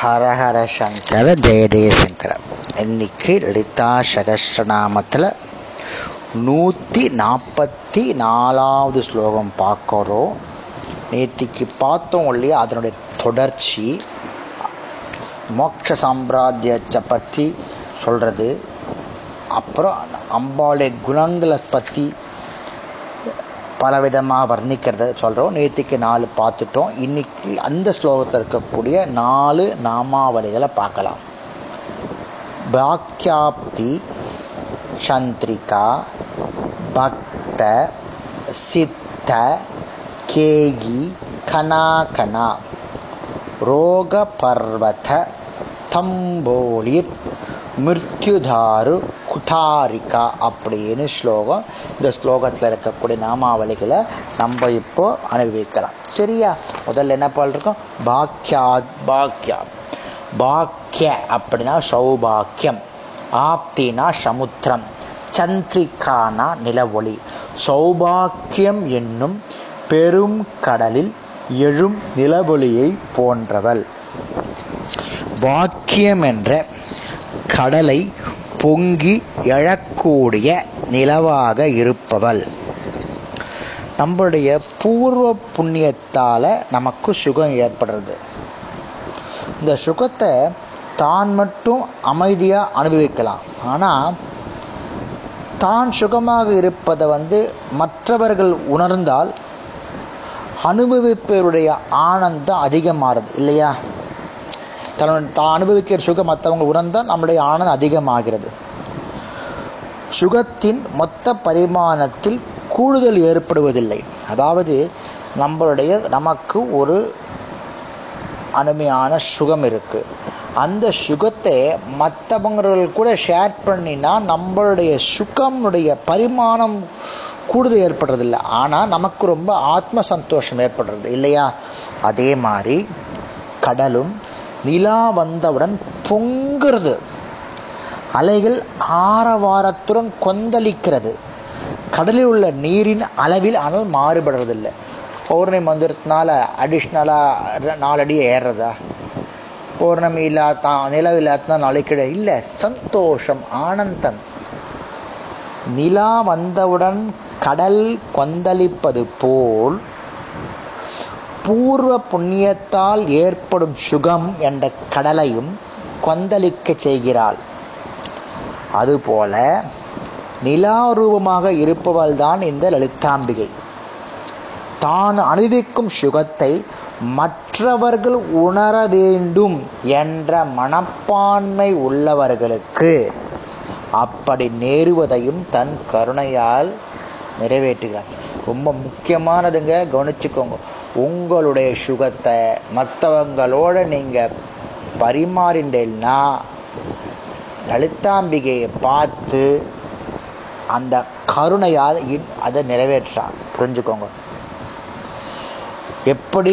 ஹரஹர சங்கர ஜெய ஜெய இன்னைக்கு லலிதா சகஸ்ரநாமத்தில் நூற்றி நாற்பத்தி நாலாவது ஸ்லோகம் பார்க்குறோம். நேத்திக்கு பார்த்தோம் இல்லையா அதனுடைய தொடர்ச்சி. மோட்ச சாம்ராஜ்யத்தை பற்றி சொல்கிறது அப்புறம் அம்பாளுடைய குணங்களை பற்றி பலவிதமாக வர்ணிக்கிறத சொல்கிறோம் நேற்றுக்கு நாலு பார்த்துட்டோம். இன்னைக்கு அந்த ஸ்லோகத்தில் இருக்கக்கூடிய நாலு நாமாவளிகளை பார்க்கலாம். பாக்கியாப்தி சந்திரிகா பக்த சித்த கேகி கணாகணா ரோக பர்வத தம்போலிர் மிருத்யுதாரு குட்டாரிகா அப்படின்னு ஸ்லோகம் இந்த ஸ்லோகத்தில் இருக்கக்கூடிய நாமாவளிகளை நம்ம இப்போ அனுபவிக்கலாம். சரியா? முதல்ல என்ன பண்ணிருக்கோம் பாக்கியா பாக்கியா பாக்கிய அப்படின்னா சௌபாக்கியம். ஆப்தினா சமுத்திரம். சந்திரிகானா நிலவொளி. சௌபாக்கியம் என்னும் பெரும் கடலில் எழும் நிலவொளியை போன்றவள். வாக்கியம் என்ற கடலை பொங்கி எழக்கூடிய நிலவாக இருப்பவள். நம்மளுடைய பூர்வ புண்ணியத்தால் நமக்கு சுகம் ஏற்படுறது. இந்த சுகத்தை தான் மட்டும் அமைதியாக அனுபவிக்கலாம். ஆனால் தான் சுகமாக இருப்பதை வந்து மற்றவர்கள் உணர்ந்தால் அனுபவிப்பவருடைய ஆனந்தம் அதிகமாகுது இல்லையா? தன் தான் அனுபவிக்கிற சுகம் மற்றவங்க உணர்ந்தால் நம்முடைய ஆனந்தம் அதிகமாகிறது. சுகத்தின் மொத்த பரிமாணத்தில் கூடுதல் ஏற்படுவதில்லை. அதாவது நம்மளுடைய நமக்கு ஒரு அருமையான சுகம் இருக்குது அந்த சுகத்தை மற்றவங்கள் கூட ஷேர் பண்ணினா நம்மளுடைய சுகமுடைய பரிமாணம் கூடுதல் ஏற்படுறதில்லை. ஆனால் நமக்கு ரொம்ப ஆத்ம சந்தோஷம் ஏற்படுறது. இல்லையா? அதே மாதிரி கடலும் நிலா வந்தவுடன் பொங்குறது. அலைகள் ஆரவாரத்துடன் கொந்தளிக்கிறது. கடலில் உள்ள நீரின் அளவில் ஆனால் மாறுபடுறதில்லை. பௌர்ணமி வந்துடுறதுனால அடிஷ்னலாக நாலடி ஏறுறதா? பௌர்ணமி இல்லாத நிலவு இல்லாத நாளைக்கு இல்லை. சந்தோஷம் ஆனந்தம். நிலா வந்தவுடன் கடல் கொந்தளிப்பது போல் பூர்வ புண்ணியத்தால் ஏற்படும் சுகம் என்ற கடலையும் கொந்தளிக்க செய்கிறாள். அதுபோல நிலாரூபமாக இருப்பவள் தான் இந்த லலிதாம்பிகை. தான் அனுபவிக்கும் சுகத்தை மற்றவர்கள் உணர வேண்டும் என்ற மனப்பான்மை உள்ளவர்களுக்கு அப்படி நேருவதையும் தன் கருணையால் நிறைவேற்றுகிறார். ரொம்ப முக்கியமானதுங்க கவனிச்சுக்கோங்க. உங்களுடைய சுகத்தை மற்றவங்களோட நீங்கள் பரிமாறிண்டேன்னா லலிதாம்பிகையை பார்த்து அந்த கருணையால் அதை நிறைவேற்றான் புரிஞ்சுக்கோங்க. எப்படி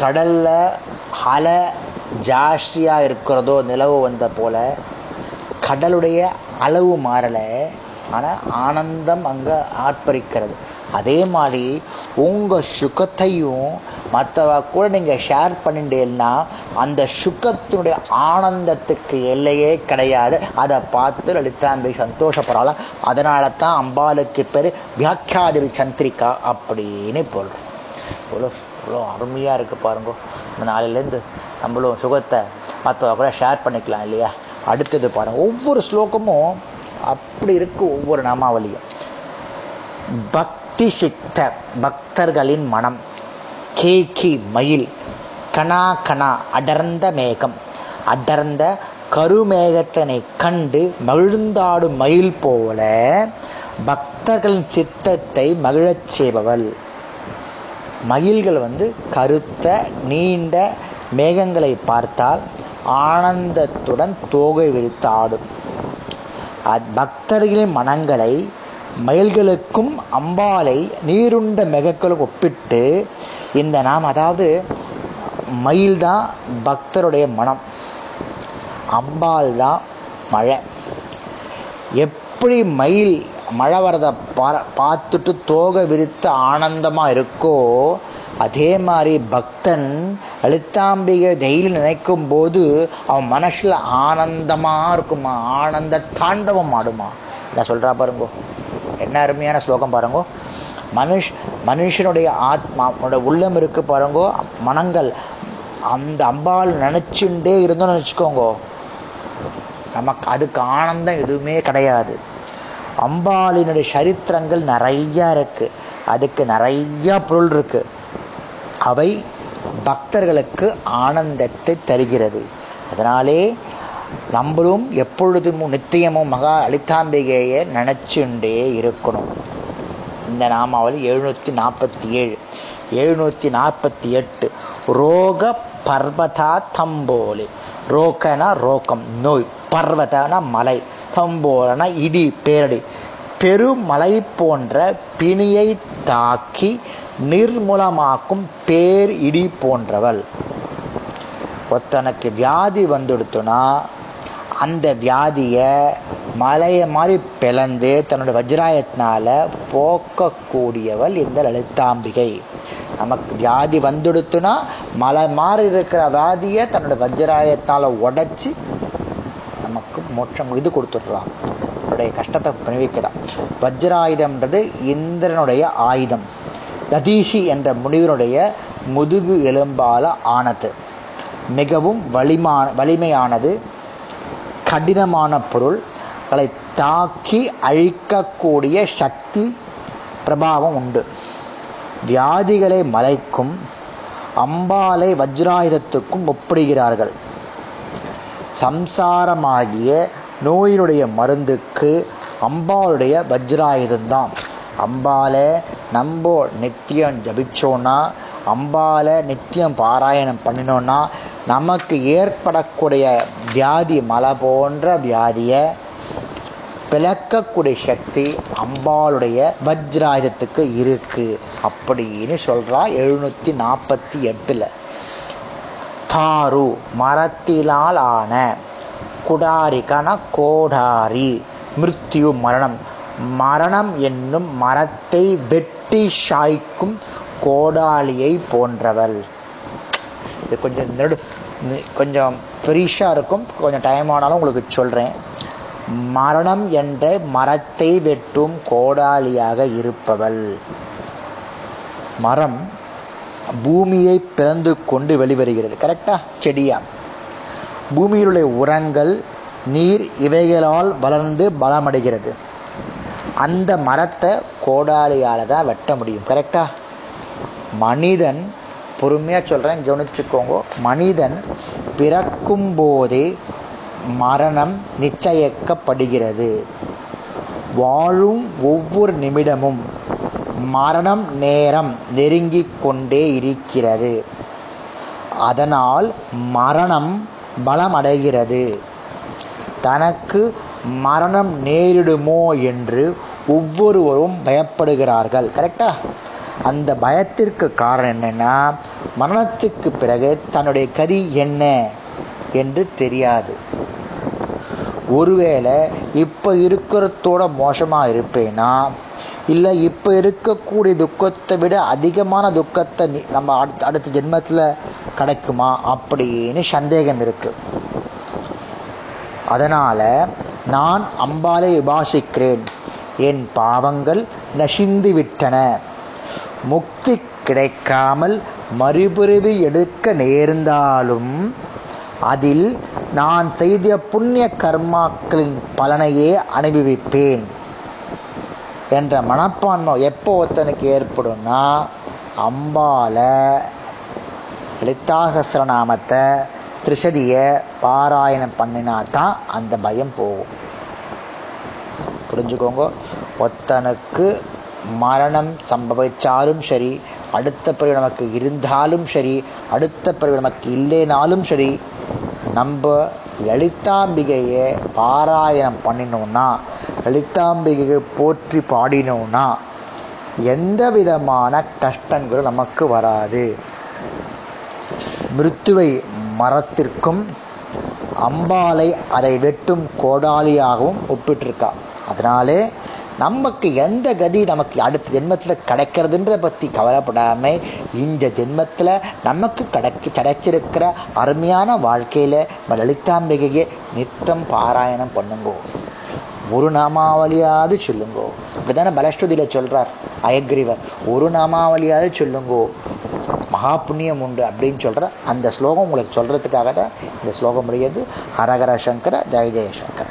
கடல்ல அலை ஜாஸ்தியாக இருக்கிறதோ நிலவு வந்த போல கடலுடைய அளவு மாறலை ஆனால் ஆனந்தம் அங்கே ஆர்ப்பரிக்கிறது. அதே மாதிரி உங்கள் சுகத்தையும் மற்றவ கூட நீங்கள் ஷேர் பண்ணிட்டேன்னா அந்த சுகத்தினுடைய ஆனந்தத்துக்கு எல்லையே கிடையாது. அதை பார்த்து லலிதாம்பி சந்தோஷப்படுறாள்? அதனால தான் அம்பாளுக்கு பேர் வியாக்கியாதிரி சந்திரிகா அப்படின்னு போடுறோம். இவ்வளோ இவ்வளோ அருமையாக இருக்குது பாருங்க. நாளிலேருந்து நம்மளும் சுகத்தை மற்றவ கூட ஷேர் பண்ணிக்கலாம் இல்லையா? அடுத்தது பாருங்கள் ஒவ்வொரு ஸ்லோகமும் அப்படி இருக்கு ஒவ்வொரு நாமாவளியும். பக் சித்தர் பக்தர்களின் மனம் கேகி மயில் கணா கணா அடர்ந்த மேகம். அடர்ந்த கருமேகத்தினை கண்டு மகிழ்ந்தாடும் மயில் போல பக்தர்களின் சித்தத்தை மகிழச் செய்பவள். மயில்கள் வந்து கருத்த நீண்ட மேகங்களை பார்த்தால் ஆனந்தத்துடன் தோகை விரித்து ஆடும் பக்தர்களின் மனங்களை மயில்களுக்கும் அம்பாலை நீருண்ட மெகக்களும் ஒப்பிட்டு இந்த நாம் அதாவது மயில் தான் பக்தருடைய மனம். அம்பாள் தான் மழை. எப்படி மயில் மழை வரதை பா பார்த்துட்டு தோகை விரித்து ஆனந்தமாக இருக்கோ அதே மாதிரி பக்தன் லலிதாம்பிகை டெய்லி நினைக்கும் போது அவன் மனசுல ஆனந்தமா இருக்குமா? ஆனந்த தாண்டவம் ஆடுமா? நான் சொல்றா பாருங்கோ. என்ன அருமையான ஸ்லோகம் பாருங்கோ. மனுஷ் மனுஷனுடைய ஆத்மா உள்ளம் இருக்கு பாருங்கோ. மனங்கள் அந்த அம்பாள் நினச்சுண்டே இருந்தோம்னு நினச்சிக்கோங்கோ. நமக்கு அதுக்கு ஆனந்தம் எதுவுமே கிடையாது. அம்பாளினுடைய சரித்திரங்கள் நிறையா இருக்குது அதுக்கு நிறையா பொருள் இருக்குது அவை பக்தர்களுக்கு ஆனந்தத்தை தருகிறது. அதனாலே நம்மளும் எப்பொழுதும் நித்தியமும் மகா அளித்தாம்பிகையை நினச்சுண்டே இருக்கணும். இந்த நாமாவளி எழுநூற்றி நாற்பத்தி ஏழு எழுநூற்றி நாற்பத்தி எட்டு ரோக பர்வதா தம்போலி. ரோக்கனா ரோக்கம் நோய். பர்வதனா மலை. தம்போலனா இடி பேரடி. பெருமலை போன்ற பிணியை தாக்கி நிர்மூலமாக்கும் பேர் இடி போன்றவள். ஒருத்தனுக்கு வியாதி வந்துடுத்துனா அந்த வியாதியை மலையை மாதிரி பிளந்து தன்னோட வஜ்ராயத்தினால போக்கக்கூடியவள் இந்த லலிதாம்பிகை. நமக்கு வியாதி வந்துடுத்துனா மலை மாதிரி இருக்கிற வியாதியை தன்னோட வஜ்ராயத்தால் உடைச்சி நமக்கு மோட்சம் இது கொடுத்துட்றான். அவருடைய கஷ்டத்தை பணிவிக்கிறான் வஜ்ராயுதம்ன்றது இந்திரனுடைய ஆயுதம். ததீஷி என்ற முனிவனுடைய முதுகு எலும்பால ஆனது. மிகவும் வலிமான வலிமையானது. கடினமான பொருள்களை தாக்கி அழிக்கக்கூடிய சக்தி பிரபாவம் உண்டு. வியாதிகளை மலைக்கும் அம்பாலை வஜ்ராயுதத்துக்கும் ஒப்பிடுகிறார்கள். சம்சாரமாகிய நோயினுடைய மருந்துக்கு அம்பாளுடைய வஜ்ராயுதம்தான். அம்பாலை நம்ம நித்தியம் ஜபிச்சோன்னா அம்பாலை நித்தியம் பாராயணம் பண்ணினோன்னா நமக்கு ஏற்படக்கூடிய வியாதி மலை போன்ற வியாதியை பிளக்கக்கூடிய சக்தி அம்பாளுடைய வஜ்ராயுதத்துக்கு இருக்கு அப்படின்னு சொல்றா எழுநூத்தி நாற்பத்தி எட்டுல. தாரு மரத்திலால் ஆன குடாரிகன கோடாரி மிருத்யு மரணம். மரணம் என்னும் மரத்தை வெட்டி சாய்க்கும் கோடாலியை போன்றவள். இது கொஞ்சம் நெடு கொஞ்சம் பெரிஷாக இருக்கும். கொஞ்சம் டைம் ஆனாலும் உங்களுக்கு சொல்கிறேன் மரணம் என்ற மரத்தை வெட்டும் கோடாலியாக இருப்பவள். மரம் பூமியை பிறந்து கொண்டு வெளிவருகிறது. கரெக்டா செடியா? பூமியிலுள்ள உரங்கள் நீர் இவைகளால் வளர்ந்து பலமடைகிறது. அந்த மரத்தை கோடாலியால் தான் வெட்ட முடியும். கரெக்டா மனிதன் பொறுமையாக சொல்கிறேன் கவனிச்சுக்கோங்க. மனிதன் பிறக்கும் போதே மரணம் நிச்சயிக்கப்படுகிறது. வாழும் ஒவ்வொரு நிமிடமும் மரணம் நேரம் நெருங்கிக் கொண்டே இருக்கிறது. அதனால் மரணம் பலம் அடைகிறது. தனக்கு மரணம் நேரிடுமோ என்று ஒவ்வொருவரும் பயப்படுகிறார்கள். கரெக்டா அந்த பயத்திற்கு காரணம் என்னன்னா மரணத்துக்கு பிறகு தன்னுடைய கதி என்ன என்று தெரியாது. ஒருவேளை இப்போ இருக்கிறதோட மோசமாக இருப்பேனா? இல்லை இப்போ இருக்கக்கூடிய துக்கத்தை விட அதிகமான துக்கத்தை நம்ம அடுத்த அடுத்த ஜென்மத்தில் கிடைக்குமா அப்படின்னு சந்தேகம் இருக்குது அதனால் நான் அம்பாலை உபாசிக்கிறேன். என் பாவங்கள் நசிந்து விட்டன. முக்தி கிடைக்காமல் மறுபிறவி எடுக்க நேர்ந்தாலும் அதில் நான் செய்த புண்ணிய கர்மாக்களின் பலனையே அனுபவிப்பேன். என்ற மனப்பான்மை எப்போ ஒருத்தனுக்கு ஏற்படும்னா அம்பால லலிதாகசரநாமத்தை திரிசதியை பாராயணம் பண்ணினா தான் அந்த பயம் போகும். புரிஞ்சுக்கோங்க. ஒருத்தனுக்கு மரணம் சம்பவிச்சாலும் சரி அடுத்த பிறகு நமக்கு இருந்தாலும் சரி அடுத்த பிறகு நமக்கு இல்லைனாலும் சரி நம்ம லலிதாம்பிகையை பாராயணம் பண்ணினோம்னா லலிதாம்பிகையை போற்றி பாடினோம்னா எந்த விதமான கஷ்டங்களும் நமக்கு வராது. மிருத்துவை மரத்திற்கும் அம்பாலை அதை வெட்டும் கோடாலியாகவும் ஒப்பிட்டிருக்கா. அதனாலே நமக்கு எந்த கதி நமக்கு அடுத்த ஜென்மத்தில் கிடைக்கிறதுன்றத பற்றி கவலைப்படாமல் இந்த ஜென்மத்தில் நமக்கு கிடைக்க கிடைச்சிருக்கிற அருமையான வாழ்க்கையில் லலிதாம்பிகையை நித்தம் பாராயணம் பண்ணுங்கோ. ஒரு நாமாவளியாவது சொல்லுங்கோ. இப்படிதானே பலஸ்ருதியில் சொல்கிறார் அயக்ரீவர். ஒரு நாமாவளியாவது சொல்லுங்கோ. மகா புண்ணியம் உண்டு அப்படின்னு சொல்கிற அந்த ஸ்லோகம் உங்களுக்கு சொல்கிறதுக்காக தான் இந்த ஸ்லோகம் முடியாது. ஹரஹர சங்கர ஜெய ஜெயசங்கர